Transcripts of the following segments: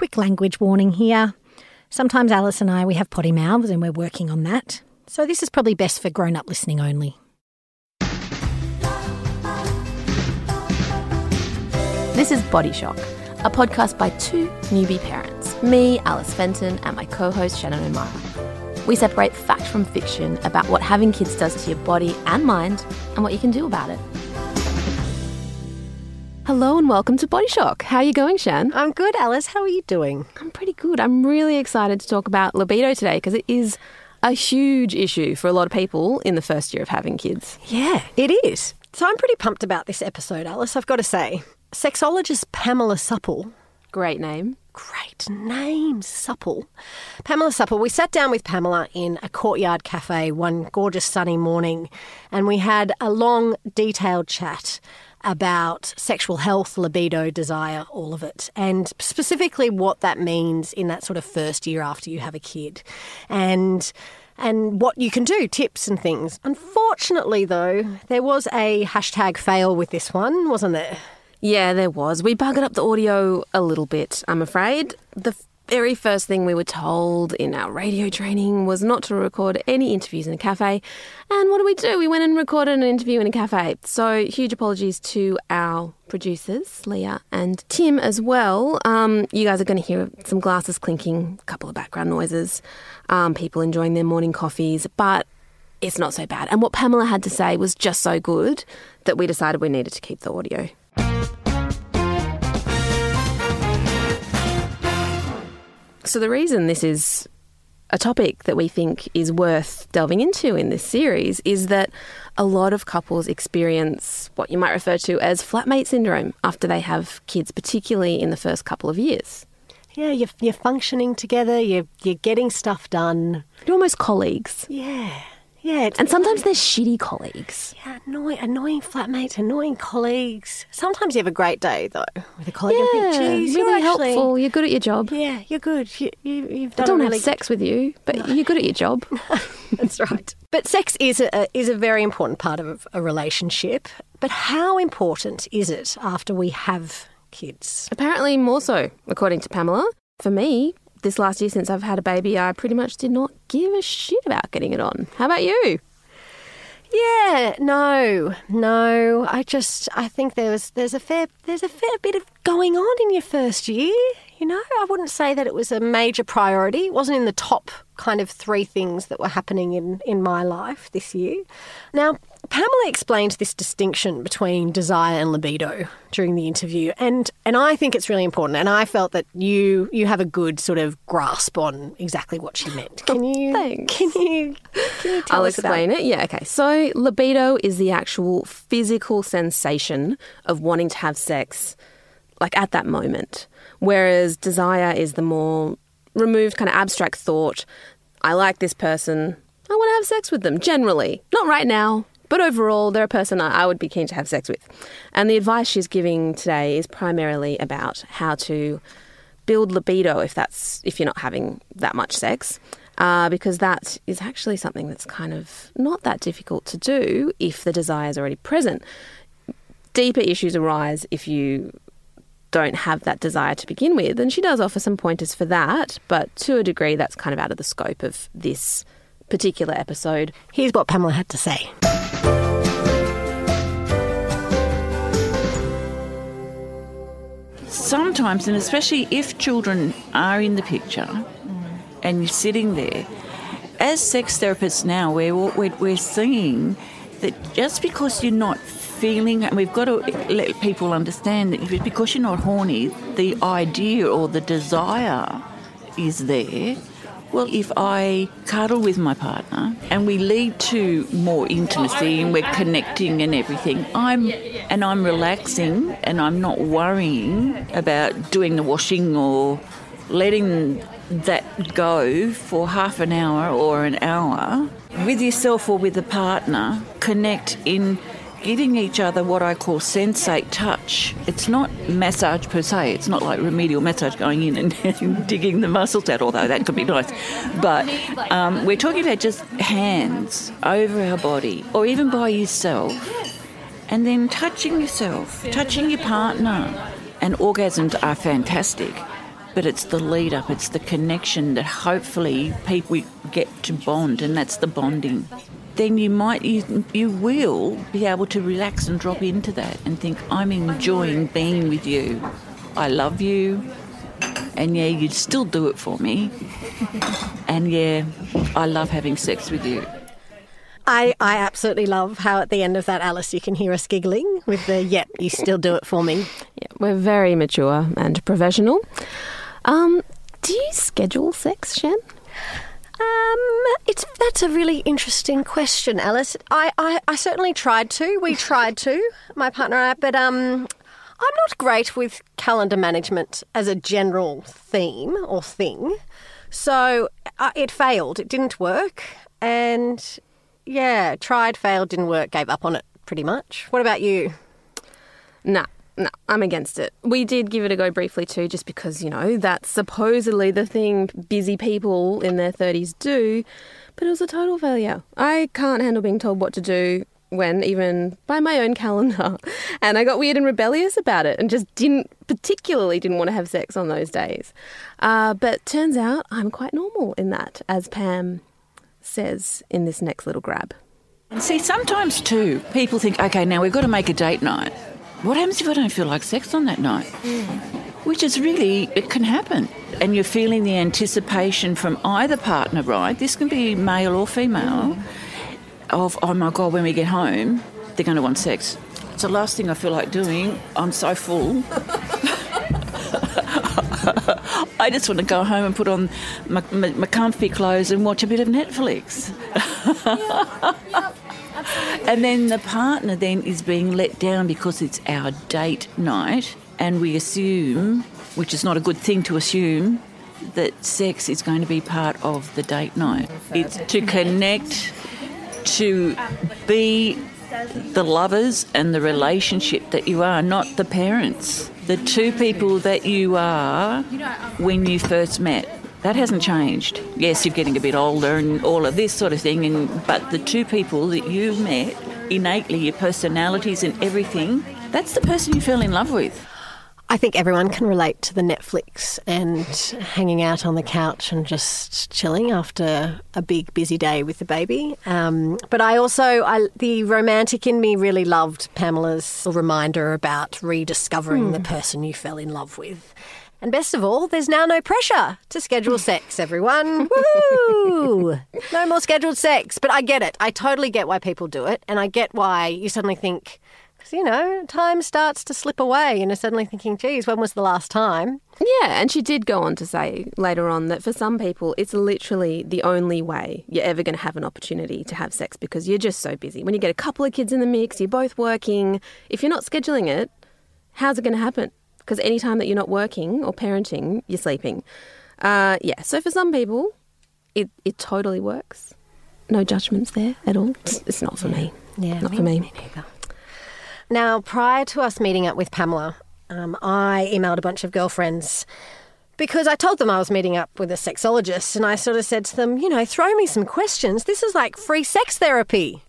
quick language warning here. Sometimes Alice and I, we have potty mouths and we're working on that. So this is probably best for grown up listening only. This is Body Shock, a podcast by two newbie parents, me, Alice Fenton, and my co host Shannon O'Mara. We separate fact from fiction about what having kids does to your body and mind and what you can do about it. Hello and welcome to Body Shock. How are you going, Shan? I'm good, Alice. How are you doing? I'm pretty good. I'm really excited to talk about libido today because it is a huge issue for a lot of people in the first year of having kids. Yeah, it is. So I'm pretty pumped about this episode, Alice, I've got to say. Sexologist Pamela Supple. Great name. Great name, Supple. Pamela Supple. We sat down with Pamela in a courtyard cafe one gorgeous sunny morning and we had a long, detailed chat about sexual health, libido, desire, all of it, and specifically what that means in that sort of first year after you have a kid. And and what you can do, tips and things. Unfortunately, though, there was a hashtag fail with this one, wasn't there? Yeah, there was. We buggered up the audio a little bit, I'm afraid. The very first thing we were told in our radio training was not to record any interviews in a cafe. And what do we do? We went and recorded an interview in a cafe. So, huge apologies to our producers, Leah and Tim, as well. Um, you guys are going to hear some glasses clinking, a couple of background noises, um, people enjoying their morning coffees, but it's not so bad. And what Pamela had to say was just so good that we decided we needed to keep the audio. So, the reason this is a topic that we think is worth delving into in this series is that a lot of couples experience what you might refer to as flatmate syndrome after they have kids, particularly in the first couple of years. Yeah, you're, you're functioning together, you're, you're getting stuff done. You're almost colleagues. Yeah. Yeah, and sometimes they're shitty colleagues. Yeah, annoying, annoying flatmates, annoying colleagues. Sometimes you have a great day though with a colleague yeah, and think, "Geez, really you're actually, helpful. You're good at your job. Yeah, you're good. You, you, have done. I don't really have sex with you, but no. you're good at your job. That's right. But sex is a is a very important part of a relationship. But how important is it after we have kids? Apparently, more so, according to Pamela. For me, this last year since I've had a baby, I pretty much did not give a shit about getting it on. How about you? Yeah, no, no. I just I think there was there's a fair there's a fair bit of going on in your first year. You know, I wouldn't say that it was a major priority. It wasn't in the top kind of three things that were happening in, in my life this year. Now, Pamela explained this distinction between desire and libido during the interview, and and I think it's really important. And I felt that you you have a good sort of grasp on exactly what she meant. Oh, can you? Thanks. Can you? Can you tell I'll us explain about? it. Yeah. Okay. So libido is the actual physical sensation of wanting to have sex, like at that moment, whereas desire is the more removed kind of abstract thought. I like this person. I want to have sex with them. Generally, not right now, but overall, they're a person I would be keen to have sex with. And the advice she's giving today is primarily about how to build libido if that's if you're not having that much sex. Uh, because that is actually something that's kind of not that difficult to do if the desire is already present. Deeper issues arise if you don't have that desire to begin with, and she does offer some pointers for that, but to a degree, that's kind of out of the scope of this particular episode. Here's what Pamela had to say. Sometimes, and especially if children are in the picture and you're sitting there, as sex therapists now, we're, we're, we're seeing that just because you're not feeling, and we've got to let people understand that because you're not horny, the idea or the desire is there well, if I cuddle with my partner and we lead to more intimacy and we're connecting and everything, I'm and I'm relaxing and I'm not worrying about doing the washing or letting that go for half an hour or an hour with yourself or with a partner, connect in giving each other what I call sensate touch. It's not massage per se, it's not like remedial massage going in and digging the muscles out, although that could be nice. But um, we're talking about just hands over our body or even by yourself and then touching yourself, touching your partner. And orgasms are fantastic. but it's the lead up, it's the connection that hopefully people get to bond, and that's the bonding. Then you might, you, you will be able to relax and drop into that and think, I'm enjoying being with you. I love you, and yeah, you'd still do it for me. And yeah, I love having sex with you. I, I absolutely love how at the end of that, Alice, you can hear us giggling with the, yep, you still do it for me. Yeah, we're very mature and professional. Um, do you schedule sex, Shen? Um, it's that's a really interesting question, Alice. I, I, I certainly tried to. We tried to, my partner and I, but um, I'm not great with calendar management as a general theme or thing. So uh, it failed. It didn't work, and yeah, tried, failed, didn't work, gave up on it pretty much. What about you? Nah, no, I'm against it. We did give it a go briefly too, just because, you know, that's supposedly the thing busy people in their 30s do, but it was a total failure. I can't handle being told what to do when even by my own calendar. And I got weird and rebellious about it and just didn't, particularly didn't want to have sex on those days. Uh, but turns out I'm quite normal in that, as Pam says in this next little grab. And see, sometimes too, people think, okay, now we've got to make a date night. What happens if I don't feel like sex on that night? Mm. Which is really, it can happen. And you're feeling the anticipation from either partner, right? This can be male or female, mm. of, oh my God, when we get home, they're going to want sex. It's the last thing I feel like doing. I'm so full. I just want to go home and put on my, my, my comfy clothes and watch a bit of Netflix. yeah, yeah. And then the partner then is being let down because it's our date night, and we assume, which is not a good thing to assume, that sex is going to be part of the date night. It's to connect, to be the lovers and the relationship that you are, not the parents. The two people that you are when you first met. That hasn't changed. Yes, you're getting a bit older and all of this sort of thing, and, but the two people that you met innately, your personalities and everything, that's the person you fell in love with. I think everyone can relate to the Netflix and hanging out on the couch and just chilling after a big busy day with the baby. Um, but I also, I, the romantic in me really loved Pamela's reminder about rediscovering mm. the person you fell in love with. And best of all, there's now no pressure to schedule sex, everyone. Woohoo! No more scheduled sex. But I get it. I totally get why people do it. And I get why you suddenly think, you know, time starts to slip away and you're suddenly thinking, geez, when was the last time? Yeah, and she did go on to say later on that for some people, it's literally the only way you're ever going to have an opportunity to have sex because you're just so busy. When you get a couple of kids in the mix, you're both working. If you're not scheduling it, how's it going to happen? because anytime that you're not working or parenting, you're sleeping. Uh, yeah, so for some people, it, it totally works. No judgments there at all. It's, it's not for me. Yeah, not me, for me. me neither. Now, prior to us meeting up with Pamela, um, I emailed a bunch of girlfriends because I told them I was meeting up with a sexologist and I sort of said to them, you know, throw me some questions. This is like free sex therapy.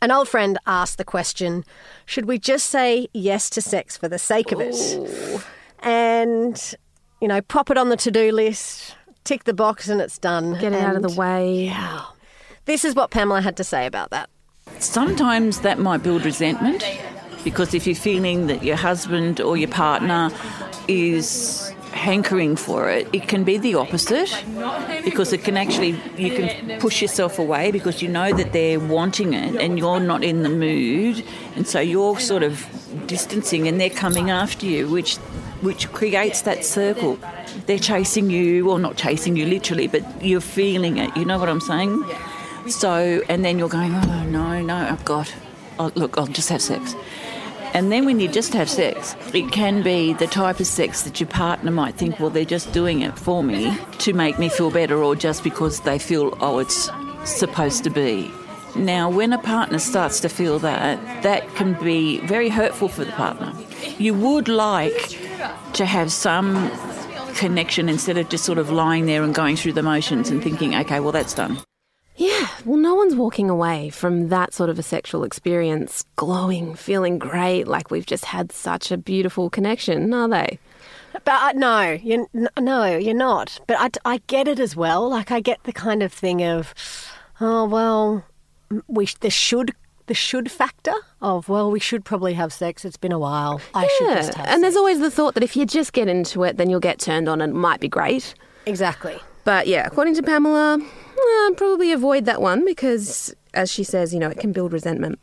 An old friend asked the question Should we just say yes to sex for the sake of it? Ooh. And, you know, pop it on the to do list, tick the box, and it's done. Get it and, out of the way. Yeah. This is what Pamela had to say about that. Sometimes that might build resentment because if you're feeling that your husband or your partner is hankering for it, it can be the opposite because it can actually, you can push yourself away because you know that they're wanting it and you're not in the mood. And so you're sort of distancing and they're coming after you, which, which creates that circle. They're chasing you, or not chasing you literally, but you're feeling it. You know what I'm saying? So, and then you're going, oh no, no, I've got, oh, look, I'll just have sex. And then when you just have sex, it can be the type of sex that your partner might think, well, they're just doing it for me to make me feel better or just because they feel, oh, it's supposed to be. Now, when a partner starts to feel that, that can be very hurtful for the partner. You would like to have some connection instead of just sort of lying there and going through the motions and thinking, okay, well, that's done. Yeah, well, no one's walking away from that sort of a sexual experience glowing, feeling great, like we've just had such a beautiful connection, are they? But uh, no, you n- no, you're not. But I, I get it as well. Like I get the kind of thing of, oh well, we sh- the should the should factor of well, we should probably have sex. It's been a while. I should just have. And there's always the thought that if you just get into it, then you'll get turned on and it might be great. exactly. But yeah, according to Pamela, uh, probably avoid that one because, as she says, you know, it can build resentment.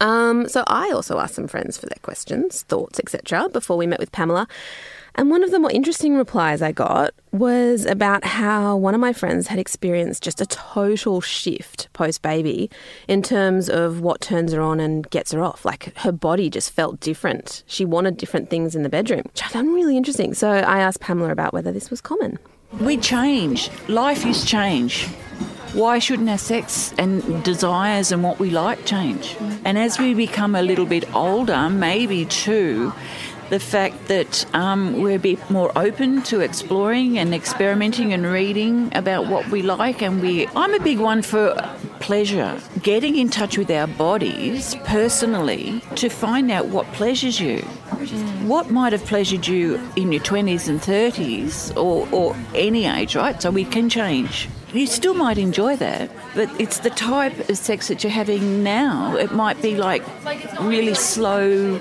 Um, so I also asked some friends for their questions, thoughts, etc. before we met with Pamela. And one of the more interesting replies I got was about how one of my friends had experienced just a total shift post baby in terms of what turns her on and gets her off. Like her body just felt different. She wanted different things in the bedroom, which I found really interesting. So I asked Pamela about whether this was common. We change. Life is change. Why shouldn't our sex and desires and what we like change? And as we become a little bit older, maybe too, the fact that um, we're a bit more open to exploring and experimenting and reading about what we like, and we. I'm a big one for pleasure. Getting in touch with our bodies personally to find out what pleasures you Mm. what might have pleasured you in your 20s and 30s or, or any age, right? So we can change. You still might enjoy that, but it's the type of sex that you're having now. It might be like really slow,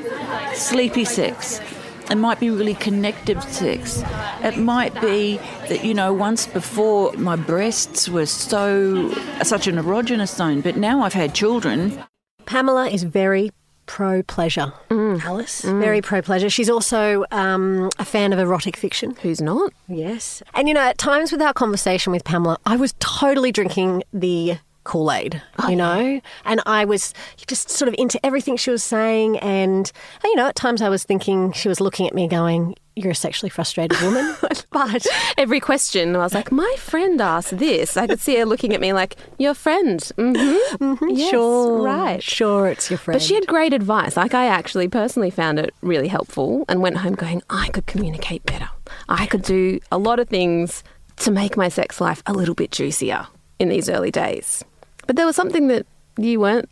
sleepy sex. It might be really connective sex. It might be that, you know, once before my breasts were so, such an erogenous zone, but now I've had children. Pamela is very pro pleasure. Alice, very pro pleasure. She's also um, a fan of erotic fiction. Who's not? Yes. And you know, at times with our conversation with Pamela, I was totally drinking the Kool Aid, you know, and I was just sort of into everything she was saying. And, you know, at times I was thinking she was looking at me going, You're a sexually frustrated woman. but Every question, I was like, my friend asked this. I could see her looking at me like, your friend. Mm-hmm. Yes, sure, Right. Sure, it's your friend. But she had great advice. Like, I actually personally found it really helpful and went home going, I could communicate better. I could do a lot of things to make my sex life a little bit juicier in these early days. But there was something that you weren't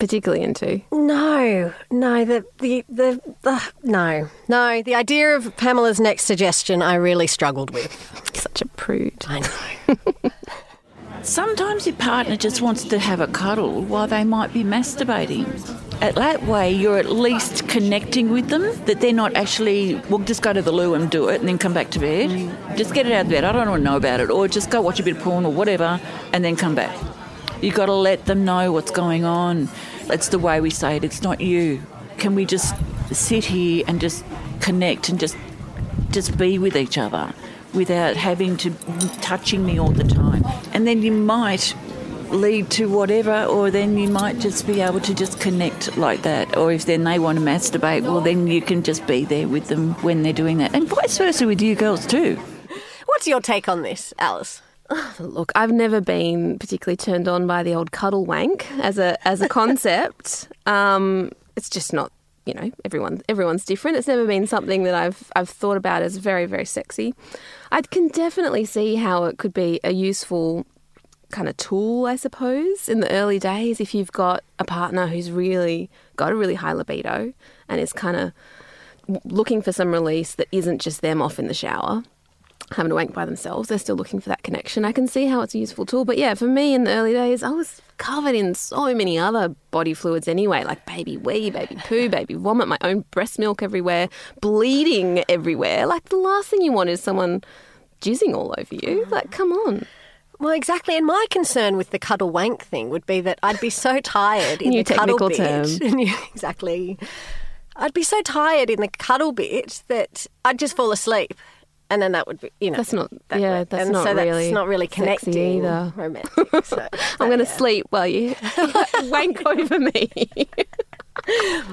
particularly into. No, no, the, the, the, the, no, no. The idea of Pamela's next suggestion I really struggled with. Such a prude. I know. Sometimes your partner just wants to have a cuddle while they might be masturbating. At that way, you're at least connecting with them, that they're not actually, well, just go to the loo and do it and then come back to bed. Just get it out of bed. I don't want to know about it. Or just go watch a bit of porn or whatever and then come back. You've got to let them know what's going on. It's the way we say it. It's not you. Can we just sit here and just connect and just just be with each other without having to touching me all the time. And then you might lead to whatever, or then you might just be able to just connect like that. Or if then they want to masturbate, well, then you can just be there with them when they're doing that. And vice versa with you girls too. What's your take on this, Alice? Look, I've never been particularly turned on by the old cuddle wank as a as a concept. um, it's just not, you know, everyone everyone's different. It's never been something that I've I've thought about as very very sexy. I can definitely see how it could be a useful kind of tool, I suppose, in the early days if you've got a partner who's really got a really high libido and is kind of looking for some release that isn't just them off in the shower having to wank by themselves. They're still looking for that connection. I can see how it's a useful tool. But yeah, for me in the early days, I was covered in so many other body fluids anyway, like baby wee, baby poo, baby vomit, my own breast milk everywhere, bleeding everywhere. Like the last thing you want is someone jizzing all over you. Like, come on. Well, exactly. And my concern with the cuddle wank thing would be that I'd be so tired in New the cuddle technical bit. term. Exactly. I'd be so tired in the cuddle bit that I'd just fall asleep. And then that would be, you know. That's not- that yeah, that's and not so really that's not really connecting either. romantic. So, I'm going to yeah. sleep while you wank over me.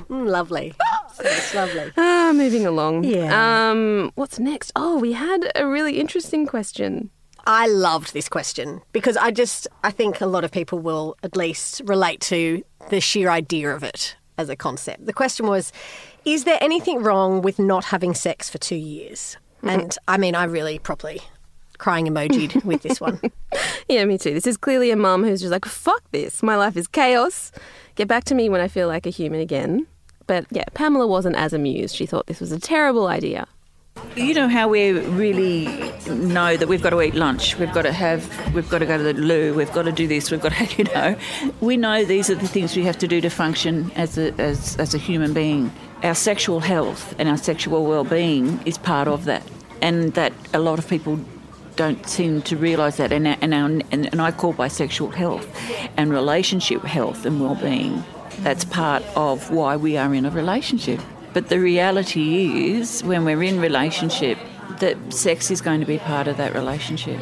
Mm, lovely. It's lovely. ah, moving along. Yeah. Um, what's next? Oh, we had a really interesting question. I loved this question because I just I think a lot of people will at least relate to the sheer idea of it as a concept. The question was, is there anything wrong with not having sex for two years? Mm-hmm. And I mean, I really properly crying emojied with this one. Yeah, me too. This is clearly a mum who's just like, fuck this. My life is chaos. Get back to me when I feel like a human again. But yeah, Pamela wasn't as amused. She thought this was a terrible idea. You know how we really know that we've got to eat lunch, we've got to have, we've got to go to the loo, we've got to do this, we've got to, you know, we know these are the things we have to do to function as a, as, as a human being. Our sexual health and our sexual well-being is part of that, and that a lot of people don't seem to realise that. And, and, our, and, and I call bisexual health and relationship health and well-being. That's part of why we are in a relationship. But the reality is, when we're in relationship, that sex is going to be part of that relationship.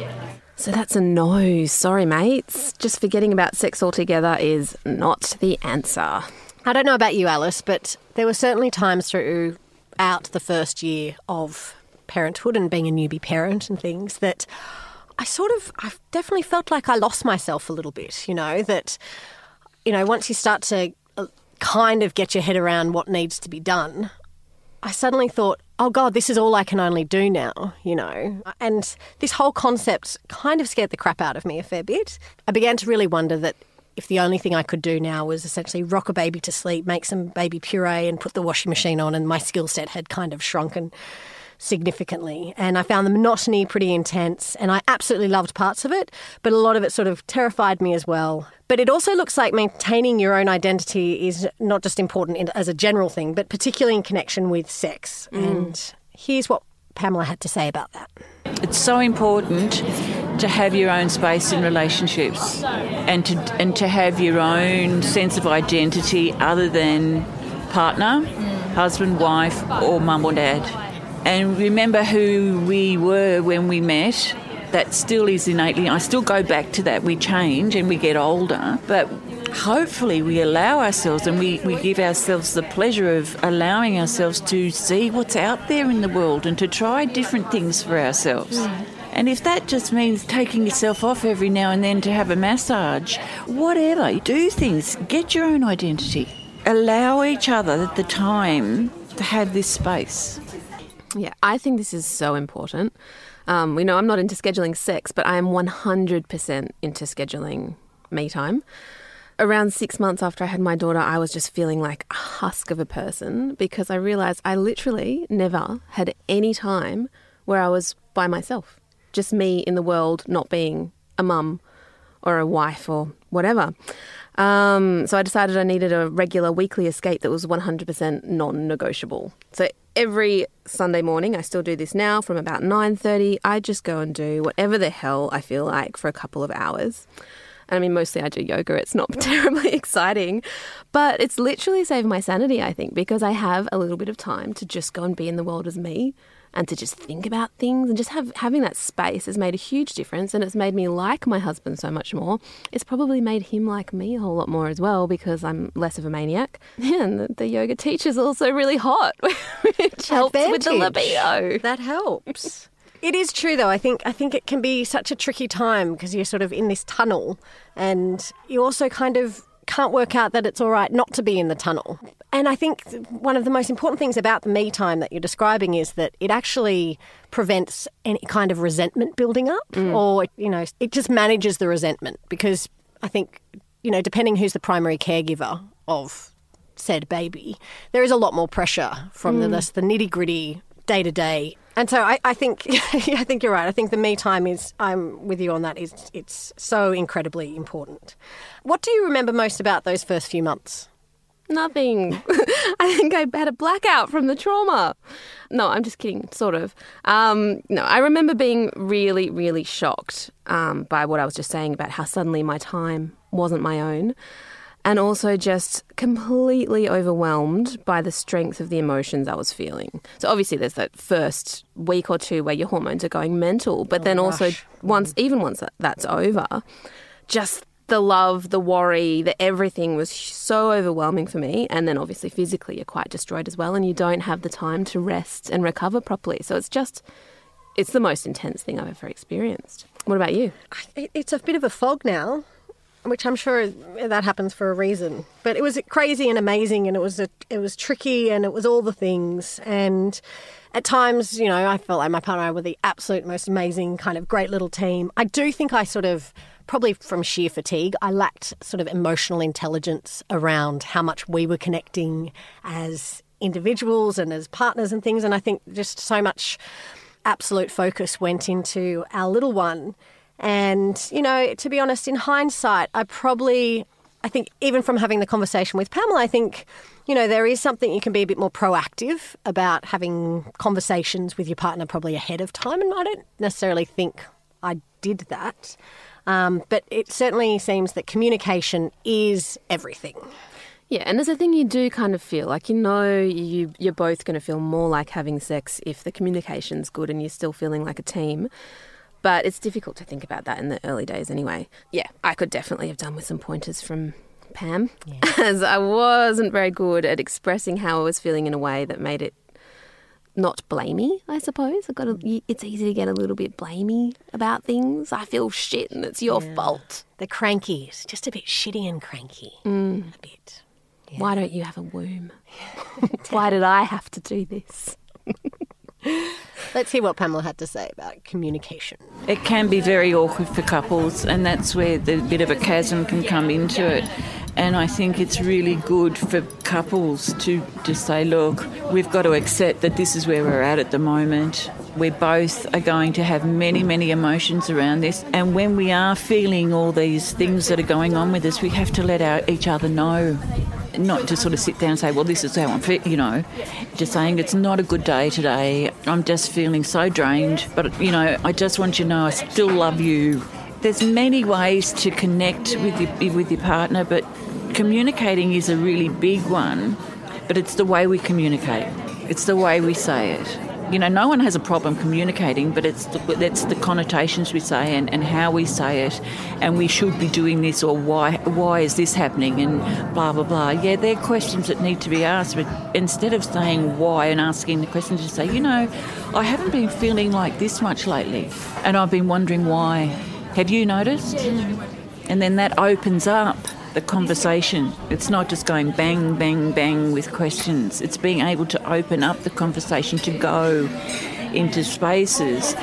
So that's a no. Sorry, mates. Just forgetting about sex altogether is not the answer. I don't know about you, Alice, but there were certainly times throughout the first year of parenthood and being a newbie parent and things that I sort of, I definitely felt like I lost myself a little bit, you know, that, you know, once you start to uh, kind of get your head around what needs to be done, I suddenly thought, oh God, this is all I can only do now, you know? And this whole concept kind of scared the crap out of me a fair bit. I began to really wonder that if the only thing I could do now was essentially rock a baby to sleep, make some baby puree, and put the washing machine on, and my skill set had kind of shrunken significantly. And I found the monotony pretty intense, and I absolutely loved parts of it, but a lot of it sort of terrified me as well. But it also looks like maintaining your own identity is not just important in, as a general thing, but particularly in connection with sex. Mm. And here's what Pamela had to say about that. It's so important to have your own space in relationships and to and to have your own sense of identity other than partner, husband, wife, or mum or dad and remember who we were when we met. That still is innately, I still go back to that. We change and we get older, but hopefully we allow ourselves and we, we give ourselves the pleasure of allowing ourselves to see what's out there in the world and to try different things for ourselves. And if that just means taking yourself off every now and then to have a massage, whatever, do things, get your own identity. Allow each other the time to have this space. Yeah, I think this is so important. Um, we know I'm not into scheduling sex, but I am 100% into scheduling me time. Around six months after I had my daughter, I was just feeling like a husk of a person because I realized I literally never had any time where I was by myself. Just me in the world, not being a mum or a wife or whatever. Um, so I decided I needed a regular weekly escape that was 100% non-negotiable. So every Sunday morning, I still do this now from about 9:30, I just go and do whatever the hell I feel like for a couple of hours. And I mean, mostly I do yoga. It's not terribly exciting, but it's literally saved my sanity, I think, because I have a little bit of time to just go and be in the world as me and to just think about things and just have having that space has made a huge difference and it's made me like my husband so much more. It's probably made him like me a whole lot more as well because I'm less of a maniac. Yeah, and the, the yoga teacher's also really hot, which helps Advantage. with the libido. That helps. It is true, though. I think I think it can be such a tricky time because you're sort of in this tunnel, and you also kind of can't work out that it's all right not to be in the tunnel. And I think one of the most important things about the me time that you're describing is that it actually prevents any kind of resentment building up, mm. or you know, it just manages the resentment because I think you know, depending who's the primary caregiver of said baby, there is a lot more pressure from mm. the, the nitty gritty day to day and so I, I think I think you're right. I think the me time is I'm with you on that. Is it's so incredibly important. What do you remember most about those first few months? Nothing. I think I had a blackout from the trauma. No, I'm just kidding, sort of. Um, no, I remember being really, really shocked um, by what I was just saying about how suddenly my time wasn't my own and also just completely overwhelmed by the strength of the emotions I was feeling. So obviously there's that first week or two where your hormones are going mental, but oh, then also gosh. Mm-hmm. once even once that, that's over, just the love, the worry, the everything was so overwhelming for me. And then obviously physically you're quite destroyed as well and you don't have the time to rest and recover properly. So it's just it's the most intense thing I've ever experienced. What about you? It's a bit of a fog now which I'm sure that happens for a reason. But it was crazy and amazing, and it was a, it was tricky, and it was all the things. And at times, you know, I felt like my partner and I were the absolute most amazing kind of great little team. I do think I sort of probably from sheer fatigue, I lacked sort of emotional intelligence around how much we were connecting as individuals and as partners and things. And I think just so much absolute focus went into our little one. And, you know, to be honest, in hindsight, I probably, I think even from having the conversation with Pamela, I think, you know, there is something you can be a bit more proactive about having conversations with your partner probably ahead of time. And I don't necessarily think I did that. Um, but it certainly seems that communication is everything. Yeah, and there's a thing you do kind of feel like you know you you're both going to feel more like having sex if the communication's good and you're still feeling like a team. But it's difficult to think about that in the early days anyway. Yeah, I could definitely have done with some pointers from Pam, yeah. as I wasn't very good at expressing how I was feeling in a way that made it not blamey, I suppose. I got a, it's easy to get a little bit blamey about things. I feel shit and it's your yeah. fault. The cranky, it's just a bit shitty and cranky. Mm. A bit. Yeah. Why don't you have a womb? Why did I have to do this? Let's hear what Pamela had to say about communication. It can be very awkward for couples, and that's where the bit of a chasm can come into it. And I think it's really good for couples to just say, look, we've got to accept that this is where we're at at the moment. We both are going to have many, many emotions around this. And when we are feeling all these things that are going on with us, we have to let our, each other know not to sort of sit down and say, well, this is how I'm feeling, you know, just saying it's not a good day today. I'm just feeling so drained, but, you know, I just want you to know I still love you. There's many ways to connect with your, with your partner, but communicating is a really big one, but it's the way we communicate. It's the way we say it you know, no one has a problem communicating, but it's the, the connotations we say and, and how we say it, and we should be doing this or why why is this happening and blah blah blah. Yeah, they're questions that need to be asked, but instead of saying why and asking the questions, just say, you know, I haven't been feeling like this much lately, and I've been wondering why. Have you noticed? And then that opens up the conversation. It's not just going bang, bang, bang with questions. It's being able to open up the conversation to go into spaces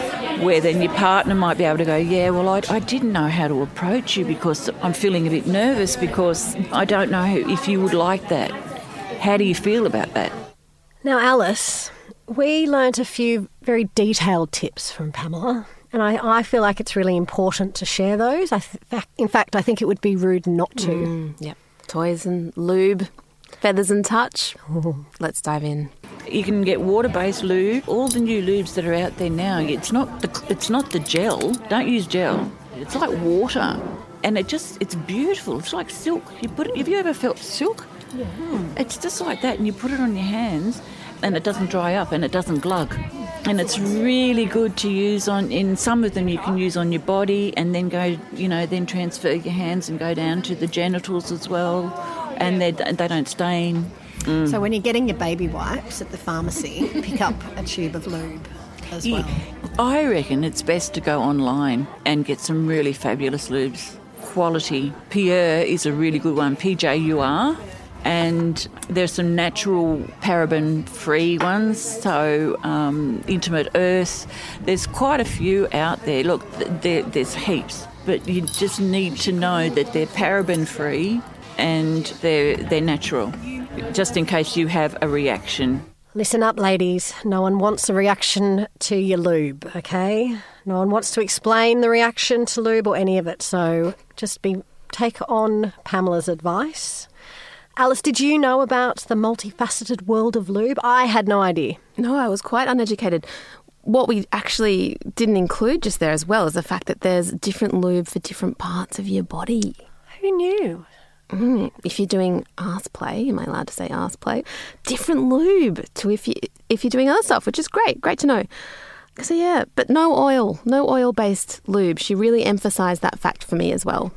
where then your partner might be able to go, Yeah, well, I, I didn't know how to approach you because I'm feeling a bit nervous because I don't know if you would like that. How do you feel about that? Now, Alice, we learnt a few very detailed tips from Pamela and I, I feel like it's really important to share those. I th- in fact, I think it would be rude not to. Mm, yep. Toys and lube, feathers and touch. Ooh. Let's dive in. You can get water-based lube. All the new lubes that are out there now, it's not the it's not the gel. Don't use gel. It's like water, and it just it's beautiful. It's like silk. You put it. Have you ever felt silk? Yeah. It's just like that, and you put it on your hands, and it doesn't dry up and it doesn't glug. And it's really good to use on in some of them you can use on your body and then go you know then transfer your hands and go down to the genitals as well. And they, they don't stain. Mm. so when you're getting your baby wipes at the pharmacy pick up a tube of lube as well. I reckon it's best to go online and get some really fabulous lubes. Quality. Pure is a really good one. Pjur and there's some natural paraben free ones, so um, Intimate Earth. There's quite a few out there. Look, there, there's heaps, but you just need to know that they're paraben free and they're, they're natural, just in case you have a reaction. Listen up, ladies. No one wants a reaction to your lube, okay? No one wants to explain the reaction to lube or any of it. So just be take on Pamela's advice Alice, did you know about the multifaceted world of lube? I had no idea. No, I was quite uneducated. What we actually didn't include just there as well is the fact that there's different lube for different parts of your body. Who knew? Mm, if you're doing ass play, am I allowed to say ass play? Different lube to if you if you're doing other stuff, which is great, great to know. So yeah, but no oil, no oil based lube. She really emphasised that fact for me as well.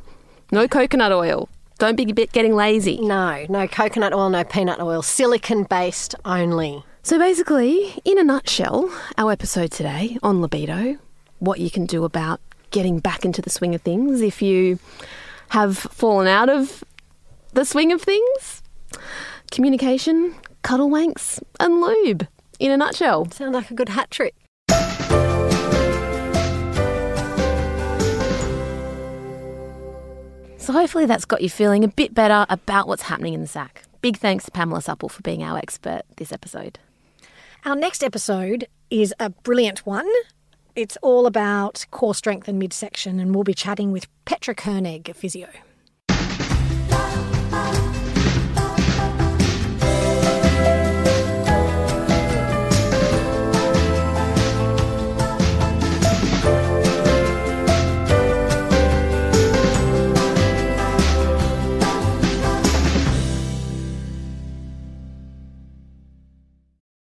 No coconut oil. Don't be getting lazy. No, no coconut oil, no peanut oil, silicon based only. So basically, in a nutshell, our episode today on libido, what you can do about getting back into the swing of things if you have fallen out of the swing of things. Communication, cuddle wanks, and lube. In a nutshell. Sounds like a good hat trick. So hopefully that's got you feeling a bit better about what's happening in the sack. Big thanks to Pamela Supple for being our expert this episode. Our next episode is a brilliant one. It's all about core strength and midsection, and we'll be chatting with Petra Koenig, a physio.